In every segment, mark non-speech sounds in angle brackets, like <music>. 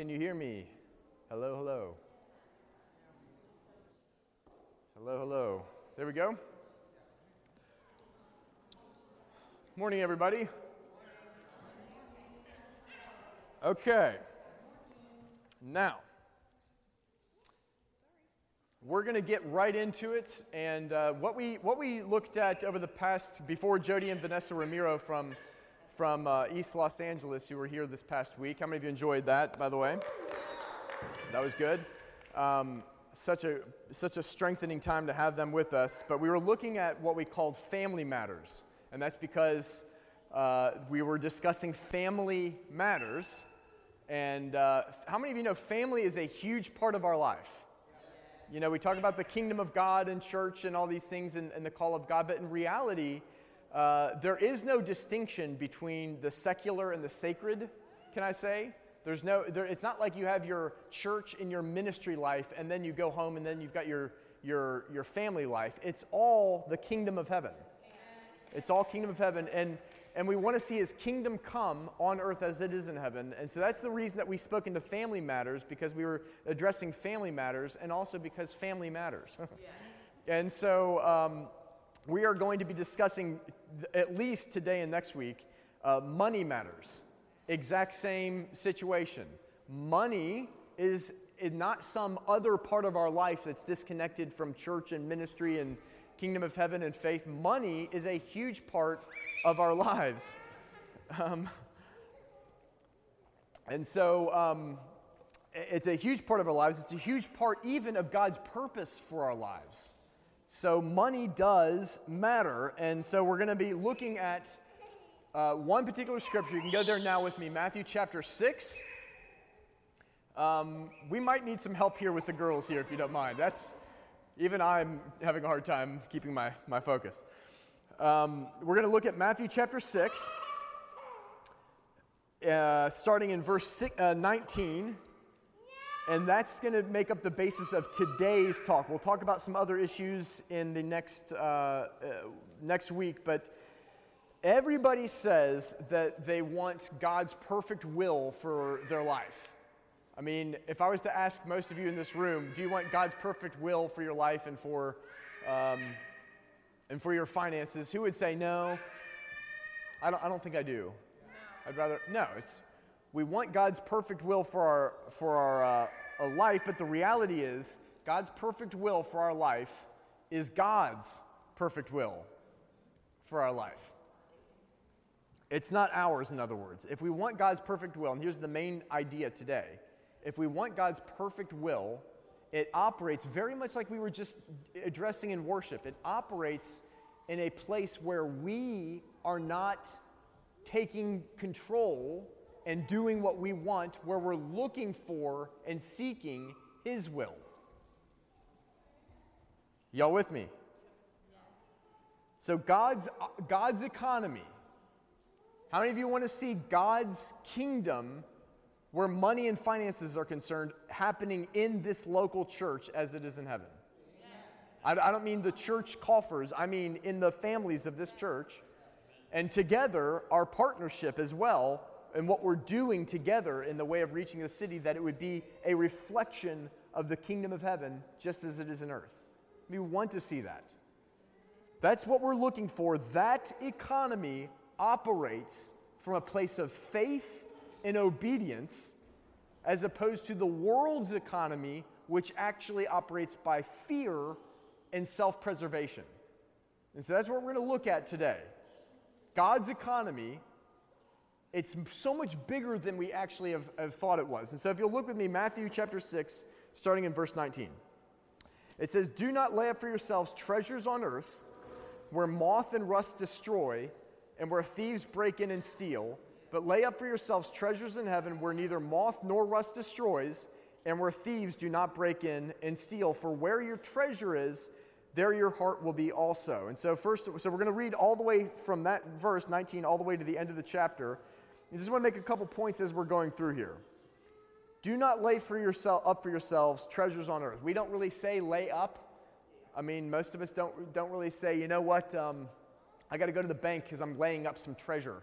Can you hear me? Hello, hello. Hello, hello. There we go. Morning, everybody. Okay. Now, we're going to get right into it. And uh, what, we, what we looked at over the past, before Jody and Vanessa Ramiro from, from uh, East Los Angeles, who were here this past week. How many of you enjoyed that, by the way? That was good. Um, such a, such a strengthening time to have them with us. But we were looking at what we called family matters. And that's because uh, we were discussing family matters. And uh, how many of you know family is a huge part of our life? You know, we talk about the kingdom of God and church and all these things and, and the call of God, but in reality, uh, there is no distinction between the secular and the sacred, can I say? There's no, there, it's not like you have your church in your ministry life and then you go home and then you've got your, your, your family life. It's all the kingdom of heaven. It's all kingdom of heaven. And, and we want to see his kingdom come on earth as it is in heaven. And so that's the reason that we spoke into family matters because we were addressing family matters and also because family matters. <laughs> and so um, we are going to be discussing, at least today and next week, uh, money matters exact same situation. Money is not some other part of our life that's disconnected from church and ministry and kingdom of heaven and faith. Money is a huge part of our <laughs> lives. Um, and so um, it's a huge part of our lives. It's a huge part even of God's purpose for our lives. So money does matter. And so we're going to be looking at uh, one particular scripture. You can go there now with me, Matthew chapter 6. Um, we might need some help here with the girls here, if you don't mind. That's even I'm having a hard time keeping my, my focus. Um, we're going to look at Matthew chapter 6, uh, starting in verse six, uh, 19. And that's going to make up the basis of today's talk. We'll talk about some other issues in the next, uh, uh next week, but Everybody says that they want God's perfect will for their life. I mean, if I was to ask most of you in this room, do you want God's perfect will for your life and for, um, and for your finances? Who would say no? I don't, I don't think I do. I'd rather, no, it's, we want God's perfect will for our, for our uh, life, but the reality is God's perfect will for our life is God's perfect will for our life. It's not ours, in other words. If we want God's perfect will, and here's the main idea today if we want God's perfect will, it operates very much like we were just addressing in worship. It operates in a place where we are not taking control and doing what we want, where we're looking for and seeking His will. Y'all with me? So God's, God's economy how many of you want to see God's kingdom, where money and finances are concerned, happening in this local church as it is in heaven? I, I don't mean the church coffers, I mean in the families of this church. And together, our partnership as well, and what we're doing together in the way of reaching the city, that it would be a reflection of the kingdom of heaven just as it is in earth. We want to see that. That's what we're looking for. That economy operates from a place of faith and obedience as opposed to the world's economy, which actually operates by fear and self preservation. And so that's what we're going to look at today. God's economy, it's so much bigger than we actually have, have thought it was. And so if you'll look with me, Matthew chapter 6, starting in verse 19. It says, Do not lay up for yourselves treasures on earth where moth and rust destroy and where thieves break in and steal, but lay up for yourselves treasures in heaven where neither moth nor rust destroys, and where thieves do not break in and steal. For where your treasure is, there your heart will be also. And so, first, so we're going to read all the way from that verse 19 all the way to the end of the chapter. I just want to make a couple points as we're going through here. Do not lay for yourself up for yourselves treasures on earth. We don't really say lay up. I mean, most of us don't don't really say, you know what. Um, I got to go to the bank because I'm laying up some treasure.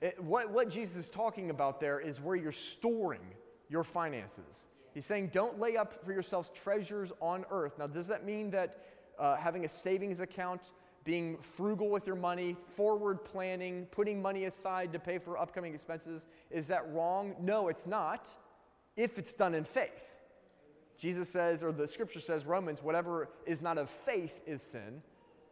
It, what, what Jesus is talking about there is where you're storing your finances. He's saying, don't lay up for yourselves treasures on earth. Now, does that mean that uh, having a savings account, being frugal with your money, forward planning, putting money aside to pay for upcoming expenses, is that wrong? No, it's not, if it's done in faith. Jesus says, or the scripture says, Romans, whatever is not of faith is sin.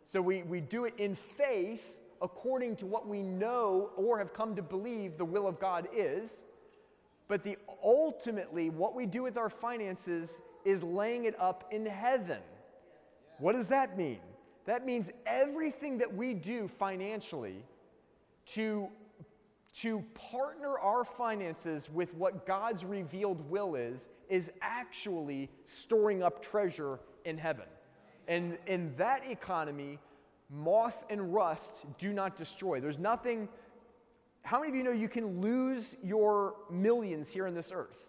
So we, we do it in faith according to what we know or have come to believe the will of God is. But the ultimately, what we do with our finances is laying it up in heaven. What does that mean? That means everything that we do financially to, to partner our finances with what God's revealed will is, is actually storing up treasure in heaven. And in that economy, moth and rust do not destroy. There's nothing how many of you know you can lose your millions here on this earth?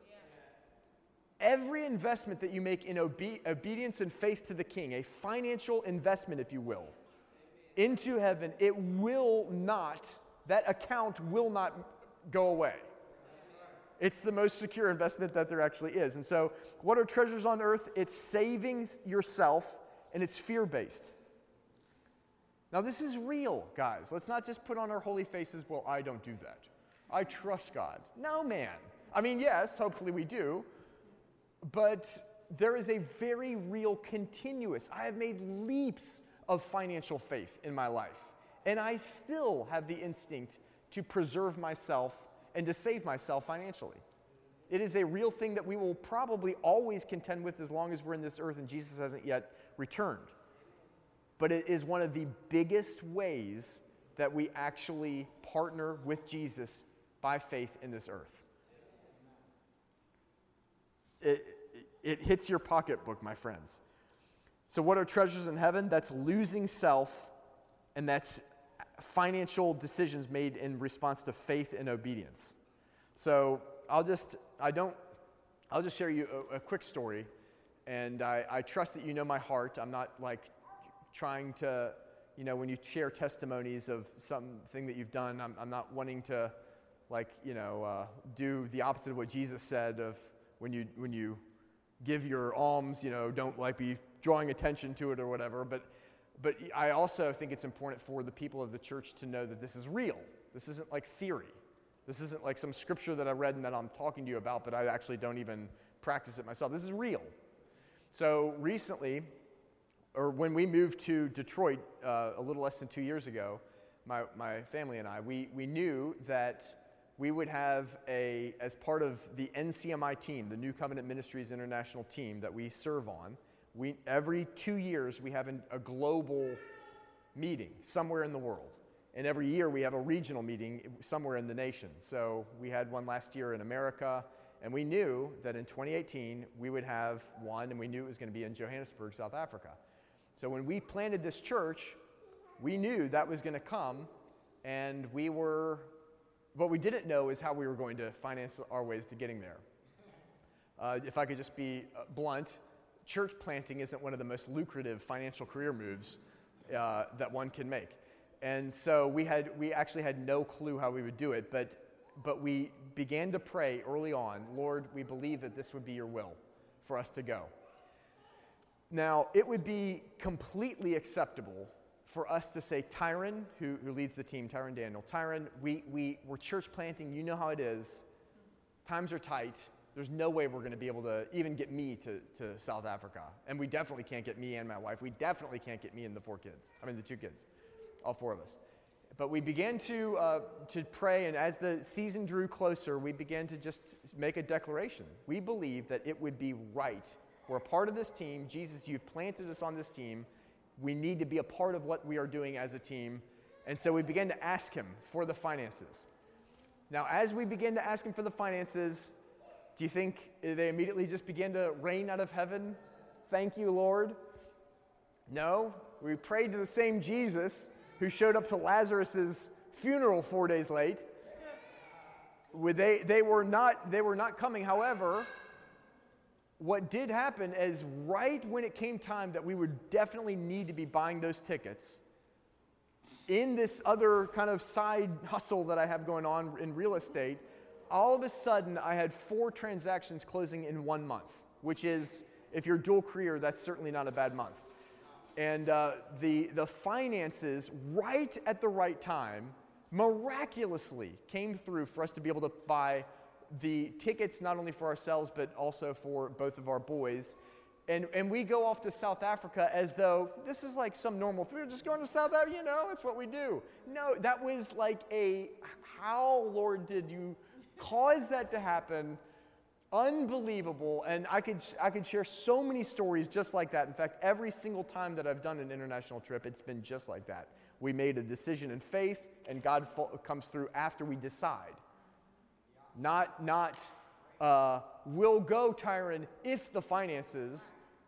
Every investment that you make in obe- obedience and faith to the king, a financial investment, if you will, into heaven, it will not, that account will not go away. It's the most secure investment that there actually is. And so, what are treasures on earth? It's saving yourself and it's fear based. Now, this is real, guys. Let's not just put on our holy faces, well, I don't do that. I trust God. No, man. I mean, yes, hopefully we do, but there is a very real continuous. I have made leaps of financial faith in my life, and I still have the instinct to preserve myself and to save myself financially. It is a real thing that we will probably always contend with as long as we're in this earth and Jesus hasn't yet returned but it is one of the biggest ways that we actually partner with Jesus by faith in this earth. It, it hits your pocketbook, my friends. So, what are treasures in heaven? That's losing self, and that's financial decisions made in response to faith and obedience. So, I'll just, I don't, I'll just share you a, a quick story, and I, I trust that you know my heart. I'm not like trying to, you know, when you share testimonies of something that you've done, I'm, I'm not wanting to, like, you know, uh, do the opposite of what Jesus said of when you, when you give your alms, you know, don't like be drawing attention to it or whatever. But, but I also think it's important for the people of the church to know that this is real. This isn't like theory. This isn't like some scripture that I read and that I'm talking to you about, but I actually don't even practice it myself. This is real. So recently, or when we moved to Detroit uh, a little less than two years ago, my, my family and I, we, we knew that we would have a, as part of the NCMI team, the New Covenant Ministries International team that we serve on, we, every two years we have an, a global meeting somewhere in the world. And every year we have a regional meeting somewhere in the nation. So we had one last year in America, and we knew that in 2018 we would have one, and we knew it was going to be in Johannesburg, South Africa. So when we planted this church, we knew that was going to come, and we were, what we didn't know is how we were going to finance our ways to getting there. Uh, if I could just be uh, blunt, church planting isn't one of the most lucrative financial career moves uh, that one can make. And so we, had, we actually had no clue how we would do it, but, but we began to pray early on Lord, we believe that this would be your will for us to go. Now, it would be completely acceptable for us to say, Tyrone, who, who leads the team, Tyrone Daniel, Tyrone, we, we, we're church planting. You know how it is. Times are tight. There's no way we're going to be able to even get me to, to South Africa. And we definitely can't get me and my wife. We definitely can't get me and the four kids. I mean, the two kids, all four of us. But we began to, uh, to pray, and as the season drew closer, we began to just make a declaration. We believe that it would be right we're a part of this team. Jesus, you've planted us on this team. We need to be a part of what we are doing as a team. And so we began to ask him for the finances. Now, as we begin to ask him for the finances, do you think they immediately just began to rain out of heaven? Thank you, Lord. No, we prayed to the same Jesus who showed up to Lazarus's funeral four days late. They, they, were not, they were not coming. However, what did happen is right when it came time that we would definitely need to be buying those tickets, in this other kind of side hustle that I have going on in real estate, all of a sudden, I had four transactions closing in one month, which is, if you're dual career, that's certainly not a bad month. And uh, the, the finances, right at the right time, miraculously came through for us to be able to buy the tickets not only for ourselves, but also for both of our boys. And, and we go off to South Africa as though this is like some normal thing. We're just going to South Africa, you know, it's what we do. No, that was like a how, Lord, did you cause that to happen? Unbelievable. And I could, I could share so many stories just like that. In fact, every single time that I've done an international trip, it's been just like that. We made a decision in faith, and God comes through after we decide. Not, not uh, we'll go, Tyrone, if the finances.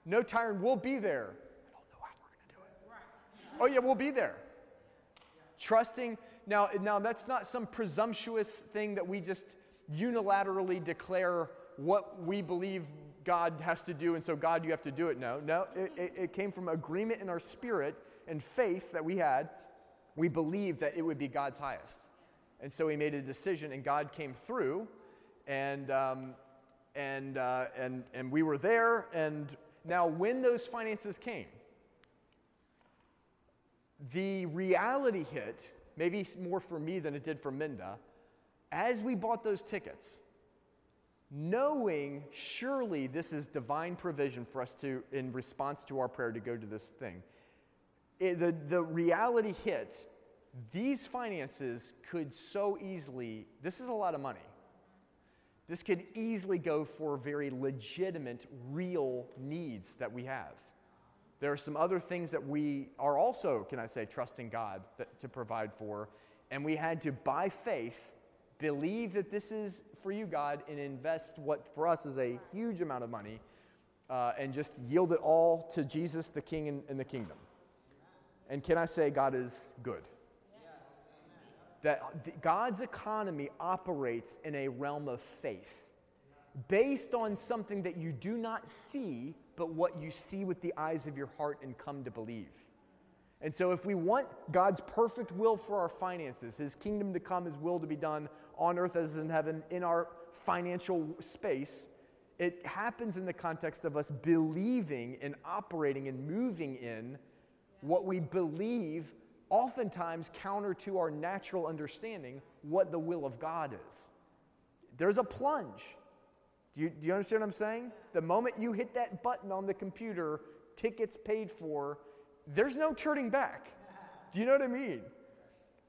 No, Tyrone, we'll be there. I don't know how we're going to do it. Oh, yeah, we'll be there. Trusting. Now, now, that's not some presumptuous thing that we just unilaterally declare what we believe God has to do, and so God, you have to do it. No, no, it, it, it came from agreement in our spirit and faith that we had. We believed that it would be God's highest. And so we made a decision, and God came through, and, um, and, uh, and, and we were there. And now, when those finances came, the reality hit, maybe more for me than it did for Minda, as we bought those tickets, knowing surely this is divine provision for us to, in response to our prayer, to go to this thing. It, the, the reality hit, these finances could so easily, this is a lot of money. This could easily go for very legitimate, real needs that we have. There are some other things that we are also, can I say, trusting God that, to provide for. And we had to, by faith, believe that this is for you, God, and invest what for us is a huge amount of money uh, and just yield it all to Jesus, the King, and, and the kingdom. And can I say, God is good? That God's economy operates in a realm of faith based on something that you do not see, but what you see with the eyes of your heart and come to believe. And so, if we want God's perfect will for our finances, His kingdom to come, His will to be done on earth as in heaven, in our financial space, it happens in the context of us believing and operating and moving in what we believe oftentimes counter to our natural understanding what the will of God is. There's a plunge. Do you, do you understand what I'm saying? The moment you hit that button on the computer, tickets paid for, there's no turning back. Do you know what I mean?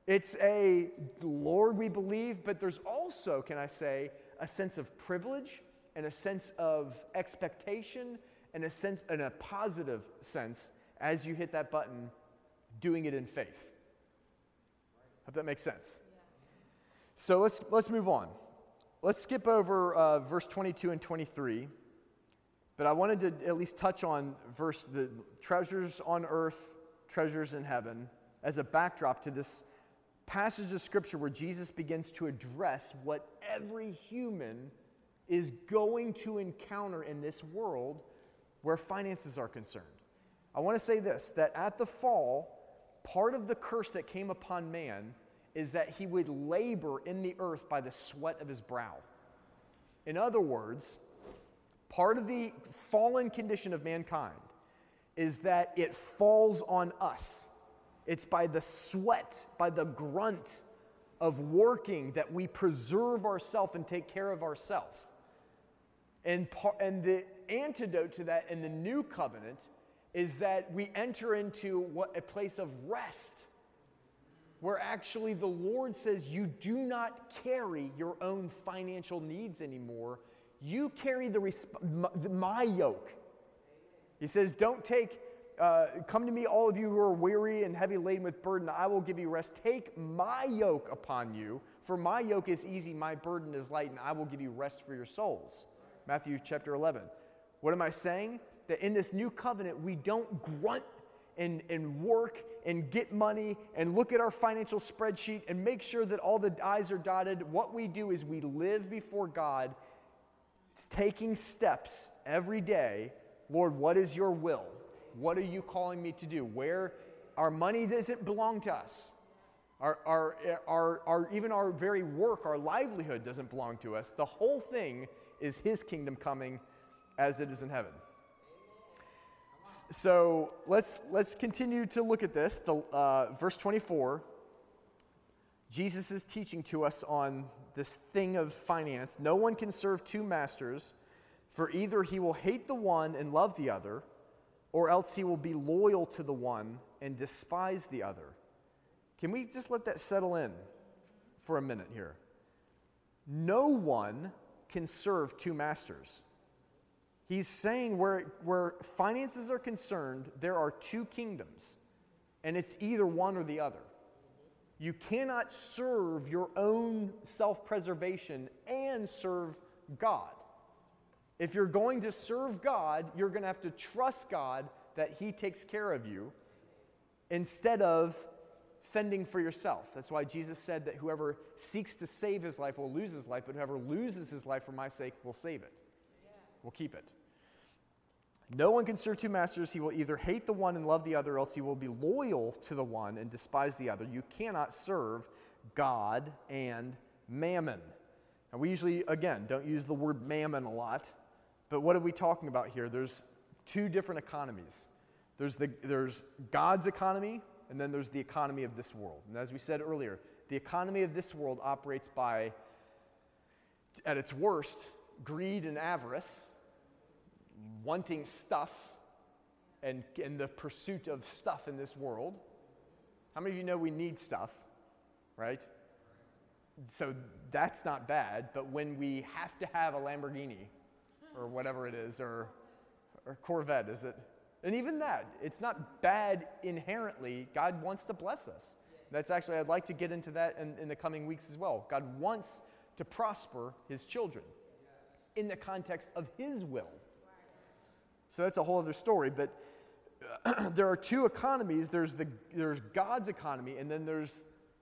It's a Lord, we believe, but there's also, can I say, a sense of privilege and a sense of expectation and a sense, in a positive sense, as you hit that button doing it in faith. Hope that makes sense. So let's, let's move on. Let's skip over uh, verse 22 and 23. But I wanted to at least touch on verse the treasures on earth, treasures in heaven, as a backdrop to this passage of scripture where Jesus begins to address what every human is going to encounter in this world where finances are concerned. I want to say this that at the fall, Part of the curse that came upon man is that he would labor in the earth by the sweat of his brow. In other words, part of the fallen condition of mankind is that it falls on us. It's by the sweat, by the grunt of working that we preserve ourselves and take care of ourselves. And, par- and the antidote to that in the new covenant is that we enter into what a place of rest where actually the Lord says you do not carry your own financial needs anymore. You carry the resp- my yoke. He says, Don't take, uh, come to me, all of you who are weary and heavy laden with burden, I will give you rest. Take my yoke upon you, for my yoke is easy, my burden is light, and I will give you rest for your souls. Matthew chapter 11. What am I saying? That in this new covenant, we don't grunt and, and work and get money and look at our financial spreadsheet and make sure that all the I's are dotted. What we do is we live before God, taking steps every day. Lord, what is your will? What are you calling me to do? Where our money doesn't belong to us. Our, our, our, our, even our very work, our livelihood doesn't belong to us. The whole thing is His kingdom coming as it is in heaven. So let's, let's continue to look at this. The, uh, verse 24, Jesus is teaching to us on this thing of finance. No one can serve two masters, for either he will hate the one and love the other, or else he will be loyal to the one and despise the other. Can we just let that settle in for a minute here? No one can serve two masters. He's saying where, where finances are concerned, there are two kingdoms, and it's either one or the other. You cannot serve your own self preservation and serve God. If you're going to serve God, you're going to have to trust God that He takes care of you instead of fending for yourself. That's why Jesus said that whoever seeks to save his life will lose his life, but whoever loses his life for my sake will save it, will keep it. No one can serve two masters. He will either hate the one and love the other, else he will be loyal to the one and despise the other. You cannot serve God and mammon. And we usually, again, don't use the word mammon a lot, but what are we talking about here? There's two different economies. There's, the, there's God's economy, and then there's the economy of this world. And as we said earlier, the economy of this world operates by, at its worst, greed and avarice, wanting stuff and, and the pursuit of stuff in this world. How many of you know we need stuff, right? So that's not bad, but when we have to have a Lamborghini or whatever it is, or, or Corvette, is it? And even that, it's not bad inherently. God wants to bless us. That's actually, I'd like to get into that in, in the coming weeks as well. God wants to prosper his children in the context of his will. So that's a whole other story. But uh, <clears throat> there are two economies there's, the, there's God's economy, and then there's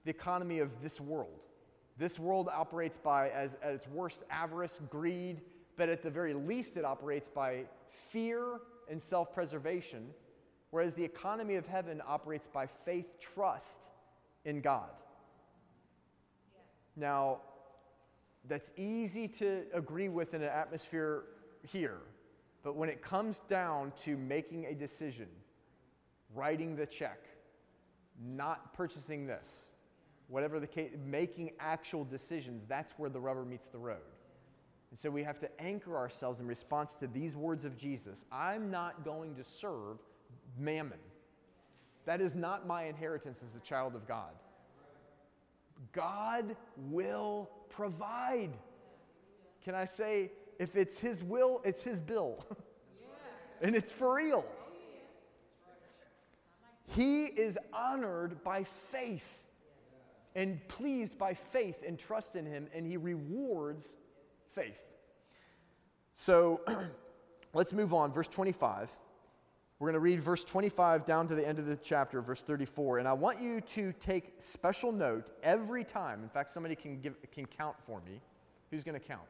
the economy of this world. This world operates by, as, at its worst, avarice, greed, but at the very least, it operates by fear and self preservation, whereas the economy of heaven operates by faith, trust in God. Yeah. Now, that's easy to agree with in an atmosphere here, but when it comes down to making a decision, writing the check, not purchasing this, whatever the case, making actual decisions, that's where the rubber meets the road. And so we have to anchor ourselves in response to these words of Jesus I'm not going to serve mammon. That is not my inheritance as a child of God. God will provide. Can I say, if it's His will, it's His bill. <laughs> and it's for real. He is honored by faith and pleased by faith and trust in Him, and He rewards faith. So <clears throat> let's move on. Verse 25. We're going to read verse 25 down to the end of the chapter, verse 34. And I want you to take special note every time. In fact, somebody can, give, can count for me. Who's going to count?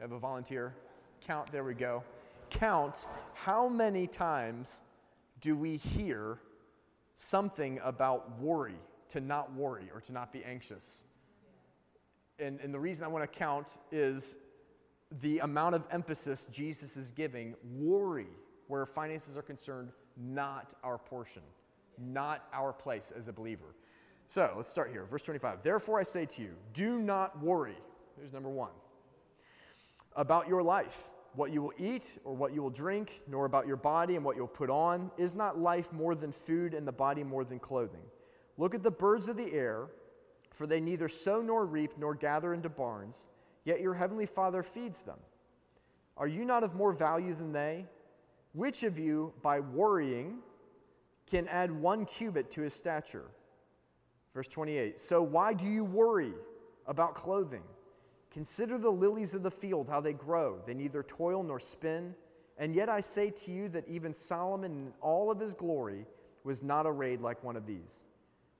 Have a volunteer. Count, there we go. Count how many times do we hear something about worry, to not worry or to not be anxious? and, and the reason I want to count is the amount of emphasis Jesus is giving worry, where finances are concerned, not our portion, not our place as a believer. So let's start here. Verse 25. Therefore, I say to you, do not worry. Here's number one about your life, what you will eat or what you will drink, nor about your body and what you'll put on. Is not life more than food and the body more than clothing? Look at the birds of the air for they neither sow nor reap nor gather into barns, yet your heavenly Father feeds them. Are you not of more value than they? Which of you, by worrying, can add one cubit to his stature? Verse 28 So why do you worry about clothing? Consider the lilies of the field, how they grow. They neither toil nor spin. And yet I say to you that even Solomon in all of his glory was not arrayed like one of these.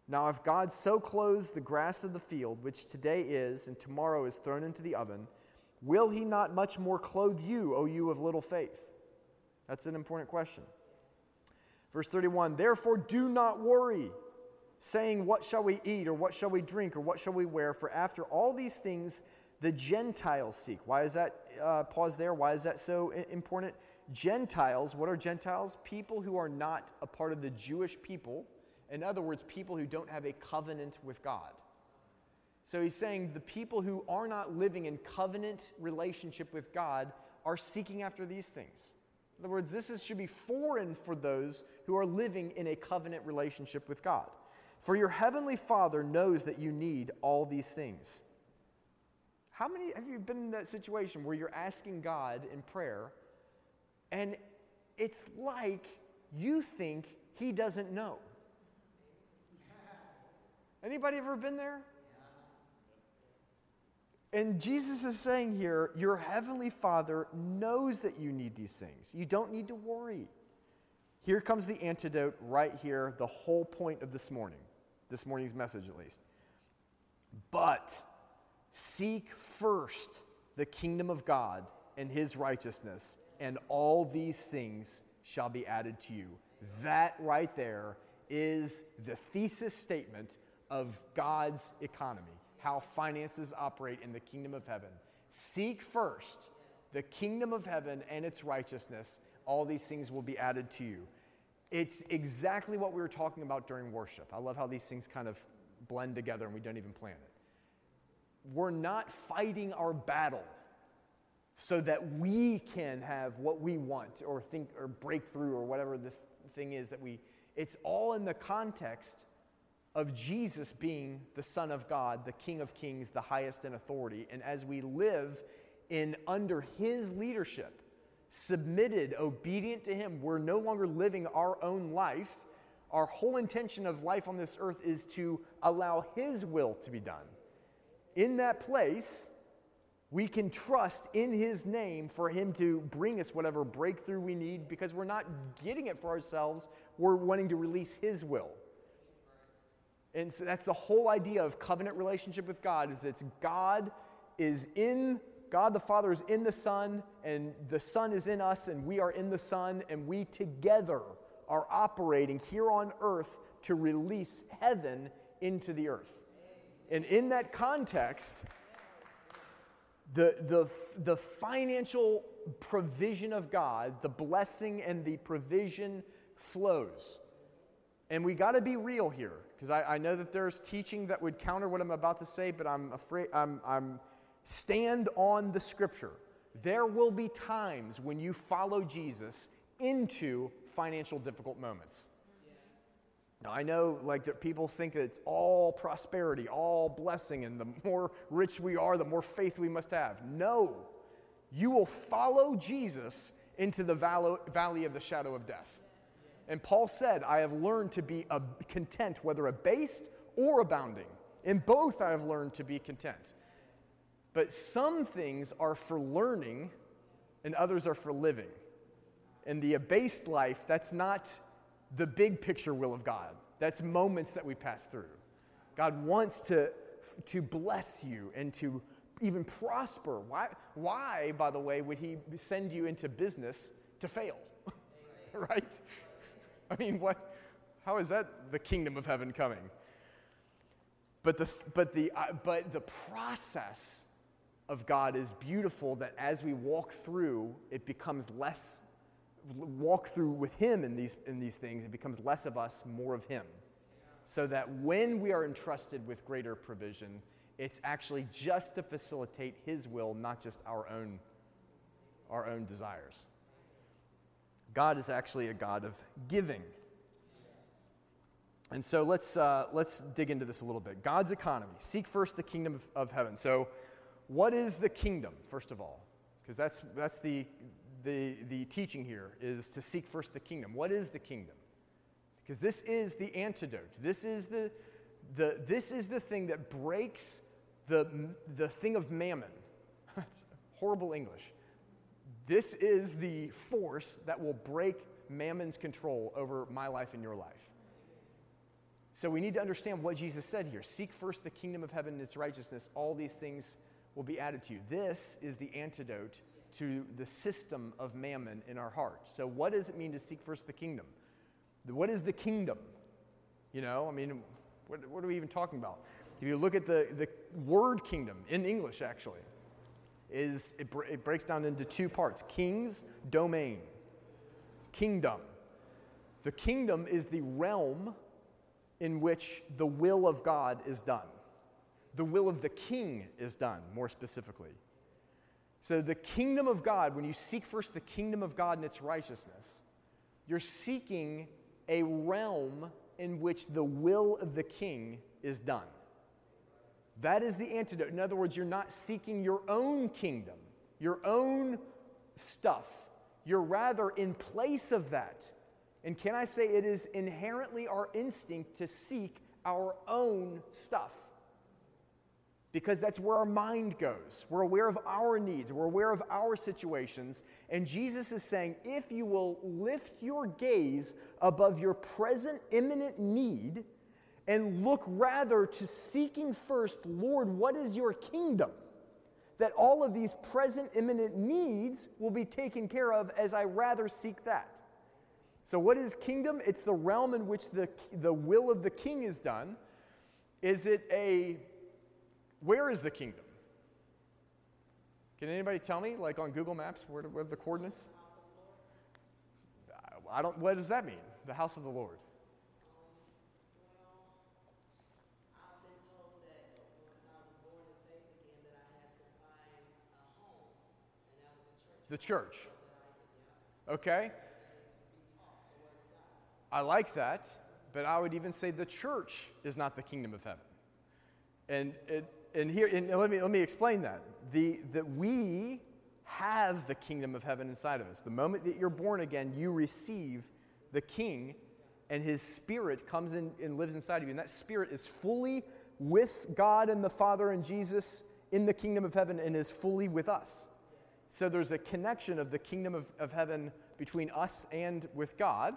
Now, if God so clothes the grass of the field, which today is and tomorrow is thrown into the oven, will he not much more clothe you, O you of little faith? That's an important question. Verse 31 Therefore, do not worry, saying, What shall we eat, or what shall we drink, or what shall we wear? For after all these things the Gentiles seek. Why is that, uh, pause there, why is that so important? Gentiles, what are Gentiles? People who are not a part of the Jewish people. In other words, people who don't have a covenant with God. So he's saying the people who are not living in covenant relationship with God are seeking after these things. In other words, this is, should be foreign for those who are living in a covenant relationship with God. For your heavenly Father knows that you need all these things. How many have you been in that situation where you're asking God in prayer and it's like you think he doesn't know? Anybody ever been there? And Jesus is saying here, your heavenly Father knows that you need these things. You don't need to worry. Here comes the antidote right here, the whole point of this morning, this morning's message at least. But seek first the kingdom of God and his righteousness, and all these things shall be added to you. That right there is the thesis statement of God's economy how finances operate in the kingdom of heaven. Seek first the kingdom of heaven and its righteousness. All these things will be added to you. It's exactly what we were talking about during worship. I love how these things kind of blend together and we don't even plan it. We're not fighting our battle so that we can have what we want or think or break through or whatever this thing is that we it's all in the context of Jesus being the Son of God, the King of Kings, the highest in authority. And as we live in under his leadership, submitted, obedient to him, we're no longer living our own life. Our whole intention of life on this earth is to allow his will to be done. In that place, we can trust in his name for him to bring us whatever breakthrough we need because we're not getting it for ourselves. We're wanting to release his will. And so that's the whole idea of covenant relationship with God is it's God is in God the Father is in the Son and the Son is in us and we are in the Son and we together are operating here on earth to release heaven into the earth. And in that context, the, the, the financial provision of God, the blessing and the provision flows. And we got to be real here because I, I, know that there's teaching that would counter what I'm about to say, but I'm afraid I'm, I'm stand on the scripture. There will be times when you follow Jesus into financial difficult moments. Now, I know like that people think that it's all prosperity, all blessing, and the more rich we are, the more faith we must have. No, you will follow Jesus into the valley of the shadow of death. And Paul said, I have learned to be a content, whether abased or abounding. In both, I have learned to be content. But some things are for learning, and others are for living. And the abased life, that's not the big picture will of God. That's moments that we pass through. God wants to, to bless you and to even prosper. Why, why, by the way, would He send you into business to fail? <laughs> right? I mean, what, how is that the kingdom of heaven coming? But the, but, the, uh, but the process of God is beautiful that as we walk through, it becomes less, walk through with Him in these, in these things, it becomes less of us, more of Him. So that when we are entrusted with greater provision, it's actually just to facilitate His will, not just our own, our own desires. God is actually a God of giving. And so let's, uh, let's dig into this a little bit. God's economy. Seek first the kingdom of, of heaven. So, what is the kingdom, first of all? Because that's, that's the, the, the teaching here, is to seek first the kingdom. What is the kingdom? Because this is the antidote. This is the, the, this is the thing that breaks the, the thing of mammon. <laughs> horrible English. This is the force that will break mammon's control over my life and your life. So we need to understand what Jesus said here. Seek first the kingdom of heaven and its righteousness. All these things will be added to you. This is the antidote to the system of mammon in our heart. So, what does it mean to seek first the kingdom? What is the kingdom? You know, I mean, What, what are we even talking about? If you look at the, the word kingdom in English, actually, is it, it breaks down into two parts king's domain, kingdom. The kingdom is the realm in which the will of God is done. The will of the king is done, more specifically. So, the kingdom of God, when you seek first the kingdom of God and its righteousness, you're seeking a realm in which the will of the king is done. That is the antidote. In other words, you're not seeking your own kingdom, your own stuff. You're rather in place of that. And can I say it is inherently our instinct to seek our own stuff? Because that's where our mind goes. We're aware of our needs, we're aware of our situations. And Jesus is saying, if you will lift your gaze above your present imminent need, and look rather to seeking first, Lord, what is your kingdom? That all of these present imminent needs will be taken care of as I rather seek that. So, what is kingdom? It's the realm in which the, the will of the king is done. Is it a, where is the kingdom? Can anybody tell me, like on Google Maps, where, where the coordinates? I don't, what does that mean? The house of the Lord. The church. Okay? I like that, but I would even say the church is not the kingdom of heaven. And, it, and here, and let, me, let me explain that. The, that we have the kingdom of heaven inside of us. The moment that you're born again, you receive the king, and his spirit comes in and lives inside of you. And that spirit is fully with God and the Father and Jesus in the kingdom of heaven and is fully with us. So there's a connection of the kingdom of, of heaven between us and with God.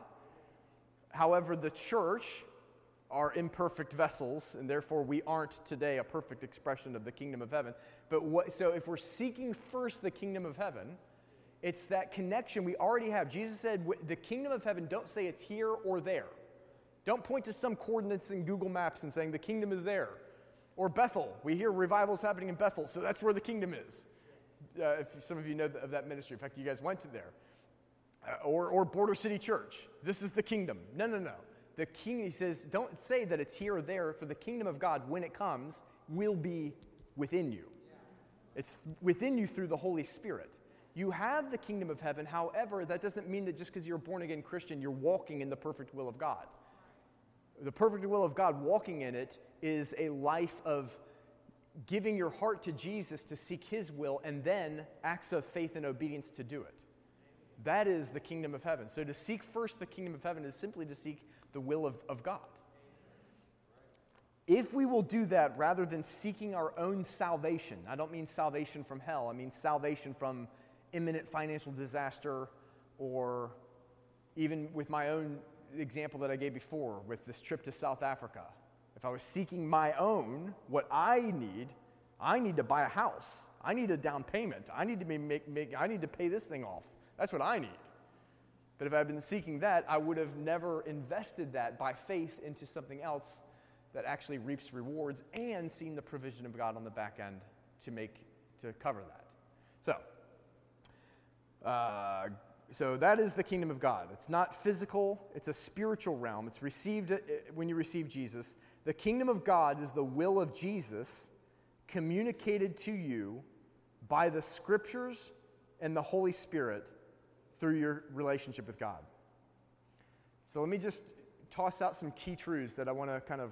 However, the church are imperfect vessels, and therefore we aren't today a perfect expression of the kingdom of heaven. But what, so if we're seeking first the kingdom of heaven, it's that connection we already have. Jesus said, the kingdom of heaven, don't say it's here or there. Don't point to some coordinates in Google Maps and saying the kingdom is there. Or Bethel. We hear revivals happening in Bethel, so that's where the kingdom is uh, if some of you know of that ministry. In fact, you guys went to there. Uh, or, or Border City Church. This is the kingdom. No, no, no. The king, he says, don't say that it's here or there, for the kingdom of God, when it comes, will be within you. It's within you through the Holy Spirit. You have the kingdom of heaven, however, that doesn't mean that just because you're a born again Christian, you're walking in the perfect will of God. The perfect will of God, walking in it, is a life of giving your heart to Jesus to seek his will, and then acts of faith and obedience to do it. That is the kingdom of heaven. So to seek first the kingdom of heaven is simply to seek the will of, of God. If we will do that rather than seeking our own salvation, I don't mean salvation from hell, I mean salvation from imminent financial disaster or even with my own example that I gave before with this trip to South Africa. If I was seeking my own, what I need, I need to buy a house. I need a down payment. I need to make, make I need to pay this thing off. That's what I need. But if I'd been seeking that, I would have never invested that by faith into something else that actually reaps rewards and seen the provision of God on the back end to make to cover that. So, uh, so that is the kingdom of God. It's not physical; it's a spiritual realm. It's received uh, when you receive Jesus. The kingdom of God is the will of Jesus communicated to you by the scriptures and the Holy Spirit through your relationship with God. So let me just toss out some key truths that I want to kind of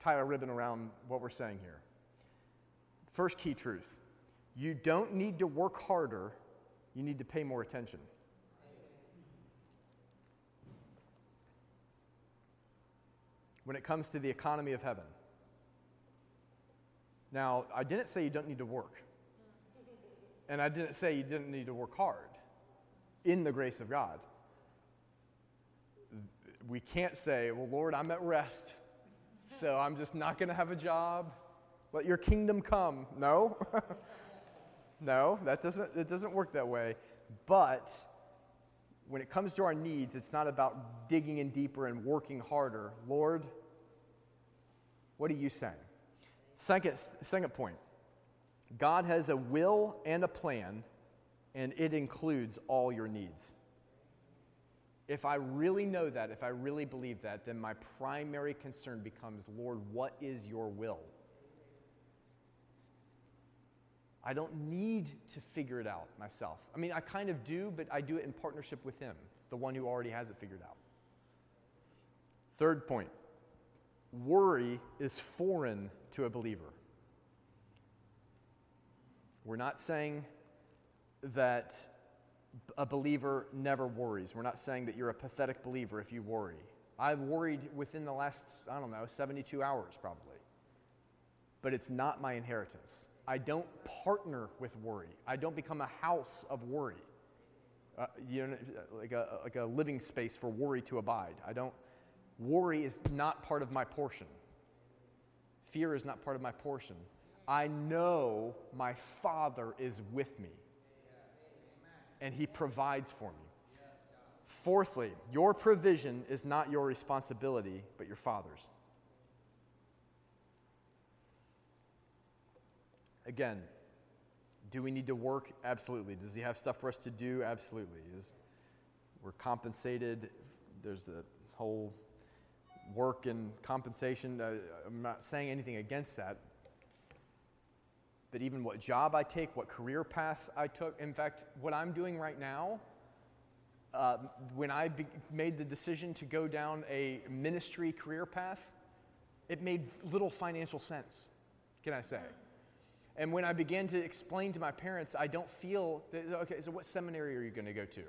tie a ribbon around what we're saying here. First key truth you don't need to work harder, you need to pay more attention. when it comes to the economy of heaven. Now, I didn't say you don't need to work. And I didn't say you didn't need to work hard in the grace of God. We can't say, well, Lord, I'm at rest, so I'm just not going to have a job. Let your kingdom come. No. <laughs> no, that doesn't, it doesn't work that way. But when it comes to our needs, it's not about digging in deeper and working harder. Lord, What are you saying? Second, second point God has a will and a plan, and it includes all your needs. If I really know that, if I really believe that, then my primary concern becomes Lord, what is your will? I don't need to figure it out myself. I mean, I kind of do, but I do it in partnership with Him, the one who already has it figured out. Third point worry is foreign to a believer. We're not saying that a believer never worries. We're not saying that you're a pathetic believer if you worry. I've worried within the last, I don't know, 72 hours probably. But it's not my inheritance. I don't partner with worry. I don't become a house of worry. Uh, you know, like a, like a living space for worry to abide. I don't, worry is not part of my portion. Fear is not part of my portion. I know my Father is with me and He provides for me. Fourthly, your provision is not your responsibility, but your Father's. Again, do we need to work? Absolutely. Does He have stuff for us to do? Absolutely. Is we're compensated? There's a whole work and compensation. Uh, I'm not saying anything against that that even what job I take, what career path I took, in fact, what I'm doing right now, uh, when I be- made the decision to go down a ministry career path, it made little financial sense, can I say? And when I began to explain to my parents, I don't feel that, okay, so what seminary are you going to go to?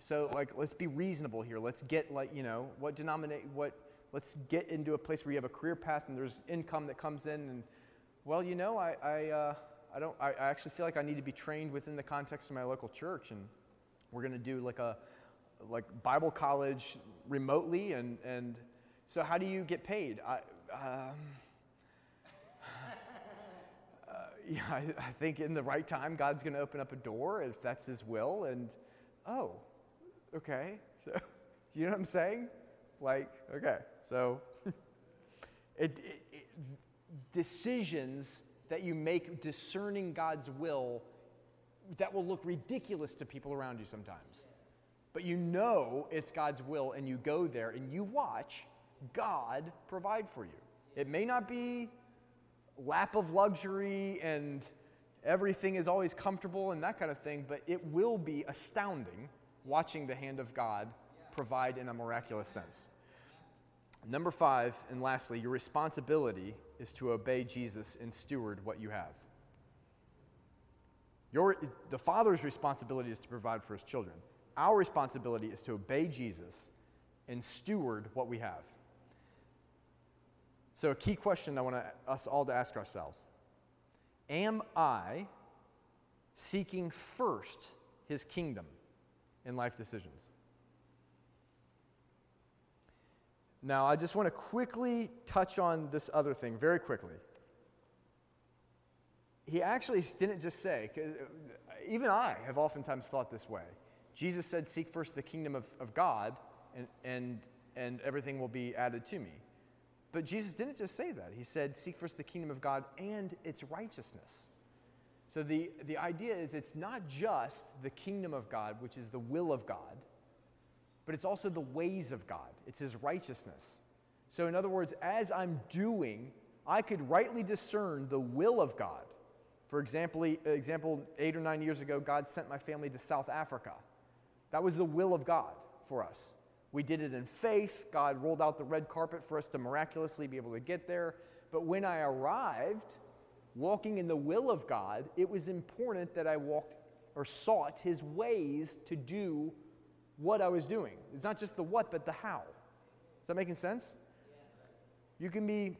So, like, let's be reasonable here. Let's get, like, you know, what denominate, what, let's get into a place where you have a career path and there's income that comes in and well, you know, I, I, uh, I, don't, I, I actually feel like I need to be trained within the context of my local church, and we're going to do like a like Bible college remotely, and, and so how do you get paid? I, um, <laughs> uh, yeah, I, I, think in the right time, God's going to open up a door if that's His will. And oh, okay. <laughs> So, you know what I'm saying? Like, okay. So, <laughs> it, it, it decisions that you make discerning God's will that will look ridiculous to people around you sometimes. But you know it's God's will, and you go there and you watch God provide for you. It may not be lap of luxury and everything is always comfortable and that kind of thing, but it will be astounding watching the hand of God provide in a miraculous sense. Number five, and lastly, your responsibility is to obey Jesus and steward what you have. Your, the father's responsibility is to provide for his children. Our responsibility is to obey Jesus and steward what we have. So, a key question I want us all to ask ourselves Am I seeking first his kingdom in life decisions? Now, I just want to quickly touch on this other thing very quickly. He actually didn't just say, uh, even I have oftentimes thought this way. Jesus said, Seek first the kingdom of, of God, and, and, and everything will be added to me. But Jesus didn't just say that. He said, Seek first the kingdom of God and its righteousness. So the, the idea is it's not just the kingdom of God, which is the will of God, but it's also the ways of God, it's His righteousness. So, in other words, as I'm doing, I could rightly discern the will of God. For example, example, eight or nine years ago, God sent my family to South Africa. That was the will of God for us. We did it in faith. God rolled out the red carpet for us to miraculously be able to get there. But when I arrived, walking in the will of God, it was important that I walked or sought His ways to do what I was doing. It's not just the what, but the how. Is that making sense? You can be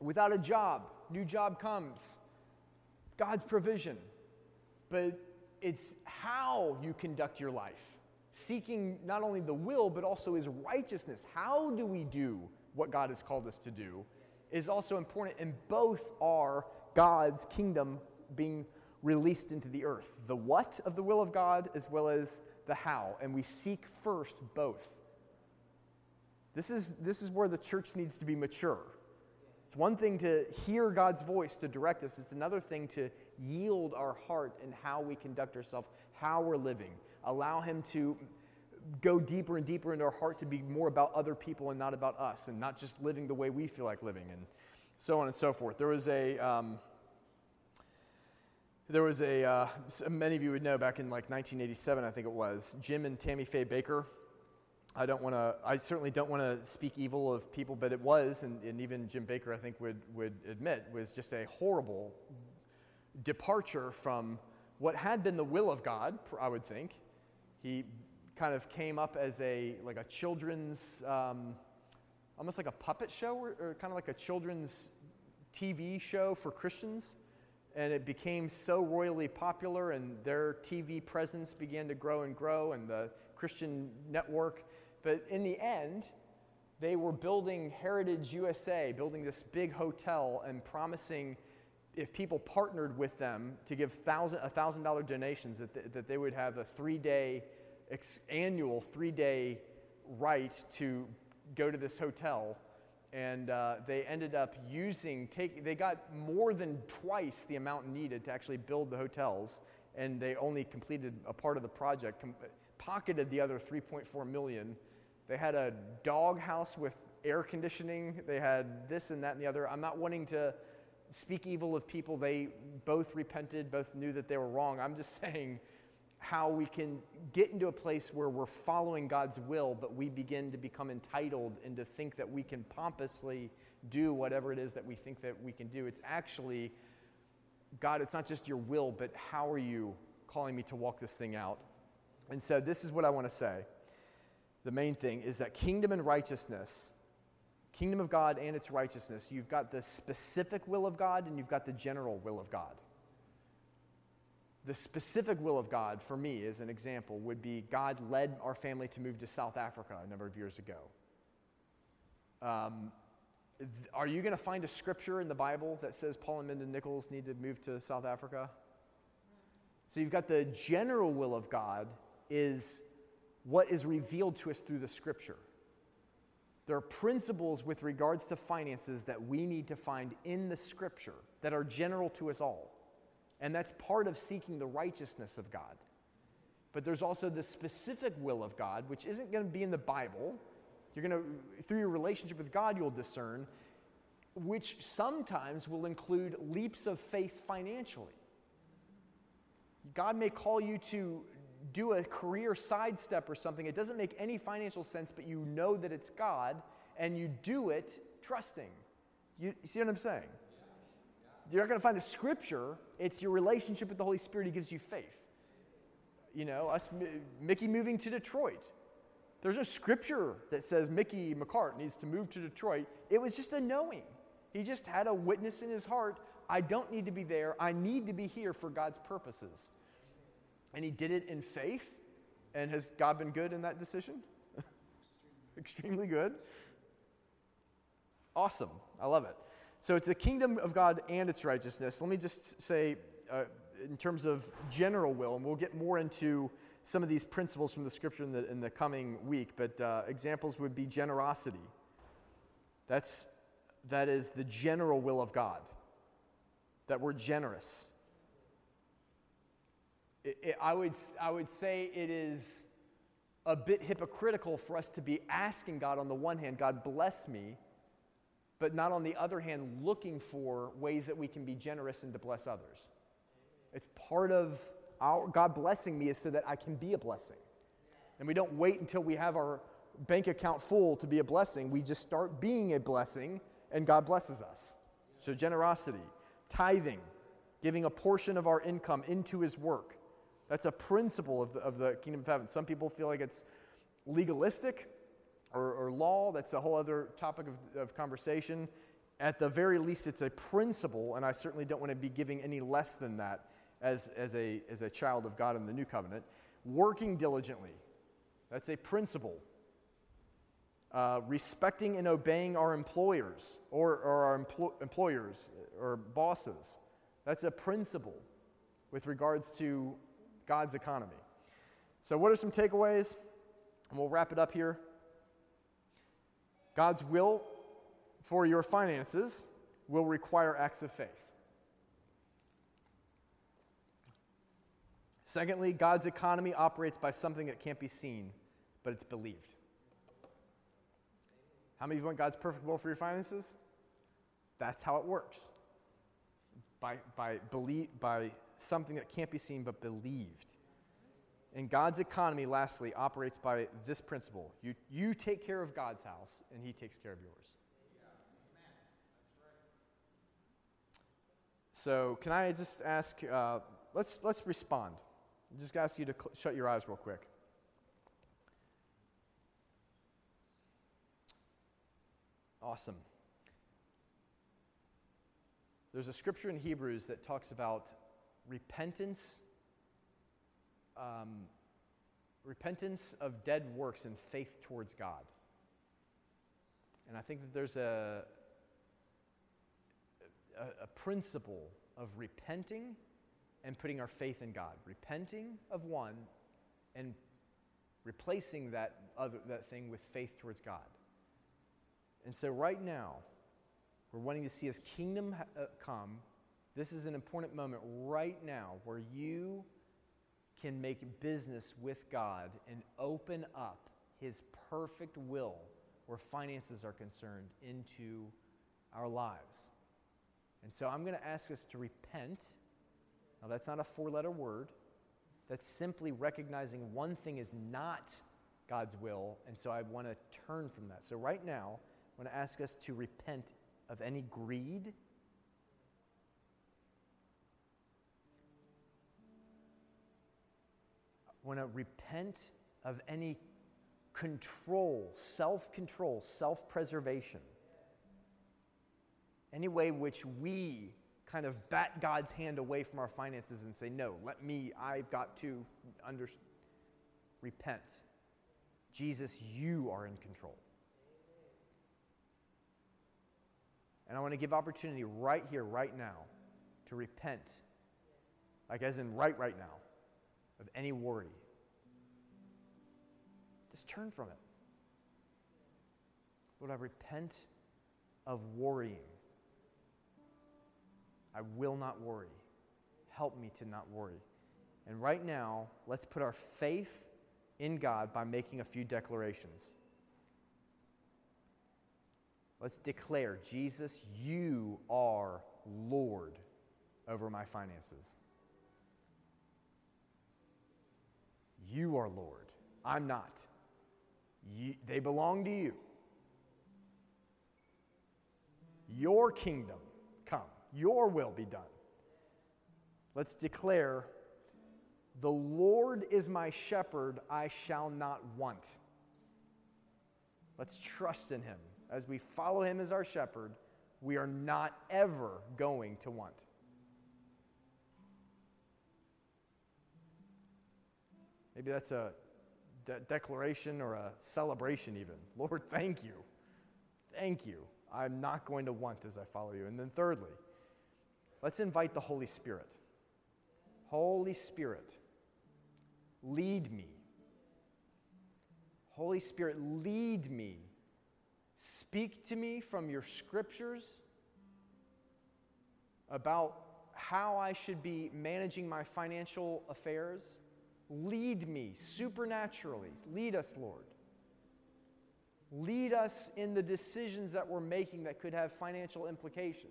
without a job, new job comes, God's provision. But it's how you conduct your life, seeking not only the will, but also his righteousness. How do we do what God has called us to do is also important, and both are God's kingdom being released into the earth. The what of the will of God, as well as the how, and we seek first both. This is, this is where the church needs to be mature. It's one thing to hear God's voice to direct us, it's another thing to yield our heart in how we conduct ourselves, how we're living. Allow Him to go deeper and deeper into our heart to be more about other people and not about us, and not just living the way we feel like living, and so on and so forth. There was a. Um, there was a, uh, many of you would know back in like 1987, I think it was, Jim and Tammy Faye Bakker. I don't want to, I certainly don't want to speak evil of people, but it was, and, and even Jim Bakker, I think, would, would admit, was just a horrible departure from what had been the will of God, I would think. He kind of came up as a, like a children's, um, almost like a puppet show, or, or kind of like a children's TV show for Christians. And it became so royally popular, and their TV presence began to grow and grow, and the Christian network but in the end, they were building Heritage USA, building this big hotel and promising if people partnered with them to give thousand, $1,000 donations, that, they, that they would have a three day, ex- annual three day right to go to this hotel. And uh, they ended up using, take, they got more than twice the amount needed to actually build the hotels. And they only completed a part of the project, com- pocketed the other 3.4 million they had a dog house with air conditioning. They had this and that and the other. I'm not wanting to speak evil of people. They both repented, both knew that they were wrong. I'm just <laughs> saying how we can get into a place where we're following God's will, but we begin to become entitled and to think that we can pompously do whatever it is that we think that we can do. It's actually, God, it's not just your will, but how are you calling me to walk this thing out? And so this is what I want to say the main thing is that kingdom and righteousness, kingdom of God and its righteousness, you've got the specific will of God and you've got the general will of God. The specific will of God, for me, as an example, would be God led our family to move to South Africa a number of years ago. Um, th- are you going to find a scripture in the Bible that says Paul and Minda Nichols need to move to South Africa? So you've got the general will of God is what is revealed to us through the scripture. There are principles with regards to finances that we need to find in the scripture that are general to us all. And that's part of seeking the righteousness of God. But there's also the specific will of God, which isn't going to be in the Bible. You're going to, through your relationship with God, you'll discern, which sometimes will include leaps of faith financially. God may call you to do a career sidestep or something. It doesn't make any financial sense, but you know that it's God and you do it trusting. You, you see what I'm saying? You're not going to find a scripture, it's your relationship with the Holy Spirit He gives you faith. You know, us, Mickey moving to Detroit. There's no scripture that says Mickey McCart needs to move to Detroit. It was just a knowing. He just had a witness in his heart. I don't need to be there. I need to be here for God's purposes. And he did it in faith. And has God been good in that decision? <laughs> Extremely good. Awesome. I love it. So it's the kingdom of God and its righteousness. Let me just say, uh, in terms of general will, and we'll get more into some of these principles from the scripture in the, in the coming week, but uh, examples would be generosity. That's, that is the general will of God, that we're generous it, it, I, would, I would say it is a bit hypocritical for us to be asking God, on the one hand, God bless me, but not on the other hand, looking for ways that we can be generous and to bless others. It's part of our God blessing me is so that I can be a blessing. And we don't wait until we have our bank account full to be a blessing. We just start being a blessing, and God blesses us. So, generosity, tithing, giving a portion of our income into His work, that's a principle of the, of the kingdom of heaven. Some people feel like it's legalistic or, or law. That's a whole other topic of, of conversation. At the very least, it's a principle, and I certainly don't want to be giving any less than that as, as, a, as a child of God in the new covenant. Working diligently, that's a principle. Uh, respecting and obeying our employers or, or our empl- employers or bosses, that's a principle with regards to God's economy. So, what are some takeaways? And we'll wrap it up here. God's will for your finances will require acts of faith. Secondly, God's economy operates by something that can't be seen, but it's believed. How many of you want God's perfect will for your finances? That's how it works. By, by, believe, by something that can't be seen but believed. And God's economy, lastly, operates by this principle you, you take care of God's house, and He takes care of yours. So, can I just ask, uh, let's, let's respond. i just ask you to cl- shut your eyes real quick. Awesome. There's a scripture in Hebrews that talks about repentance, um, repentance of dead works and faith towards God. And I think that there's a, a, a principle of repenting and putting our faith in God. Repenting of one and replacing that, other, that thing with faith towards God. And so, right now, we're wanting to see His kingdom uh, come. This is an important moment right now where you can make business with God and open up His perfect will where finances are concerned into our lives. And so I'm going to ask us to repent. Now, that's not a four letter word, that's simply recognizing one thing is not God's will, and so I want to turn from that. So, right now, I want to ask us to repent of any greed. Want to repent of any control, self control, self preservation. Any way which we kind of bat God's hand away from our finances and say, No, let me, I've got to under, repent. Jesus, you are in control. And I want to give opportunity right here, right now, to repent, like as in right, right now, of any worry. Just turn from it. Lord, I repent of worrying. I will not worry. Help me to not worry. And right now, let's put our faith in God by making a few declarations. Let's declare, Jesus, you are Lord over my finances. You are Lord. I'm not. You, they belong to you. Your kingdom come, your will be done. Let's declare, The Lord is my shepherd, I shall not want. Let's trust in him as we follow him as our shepherd, we are not ever going to want. Maybe that's a de- declaration or a celebration, even. <laughs> Lord, thank you. Thank you. I'm not going to want as I follow you. And then, thirdly, let's invite the Holy Spirit. Holy Spirit, lead me. Holy Spirit, lead me Speak to me from your scriptures about how I should be managing my financial affairs. Lead me supernaturally. Lead us, Lord. Lead us in the decisions that we're making that could have financial implication.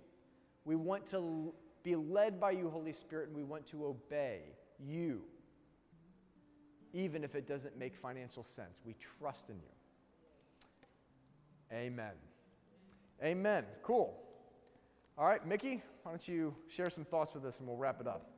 We want to be led by you, Holy Spirit, and we want to obey you, even if it doesn't make financial sense. We trust in you. Amen. Amen. Cool. All right, Mickey, why don't you share some thoughts with us and we'll wrap it up.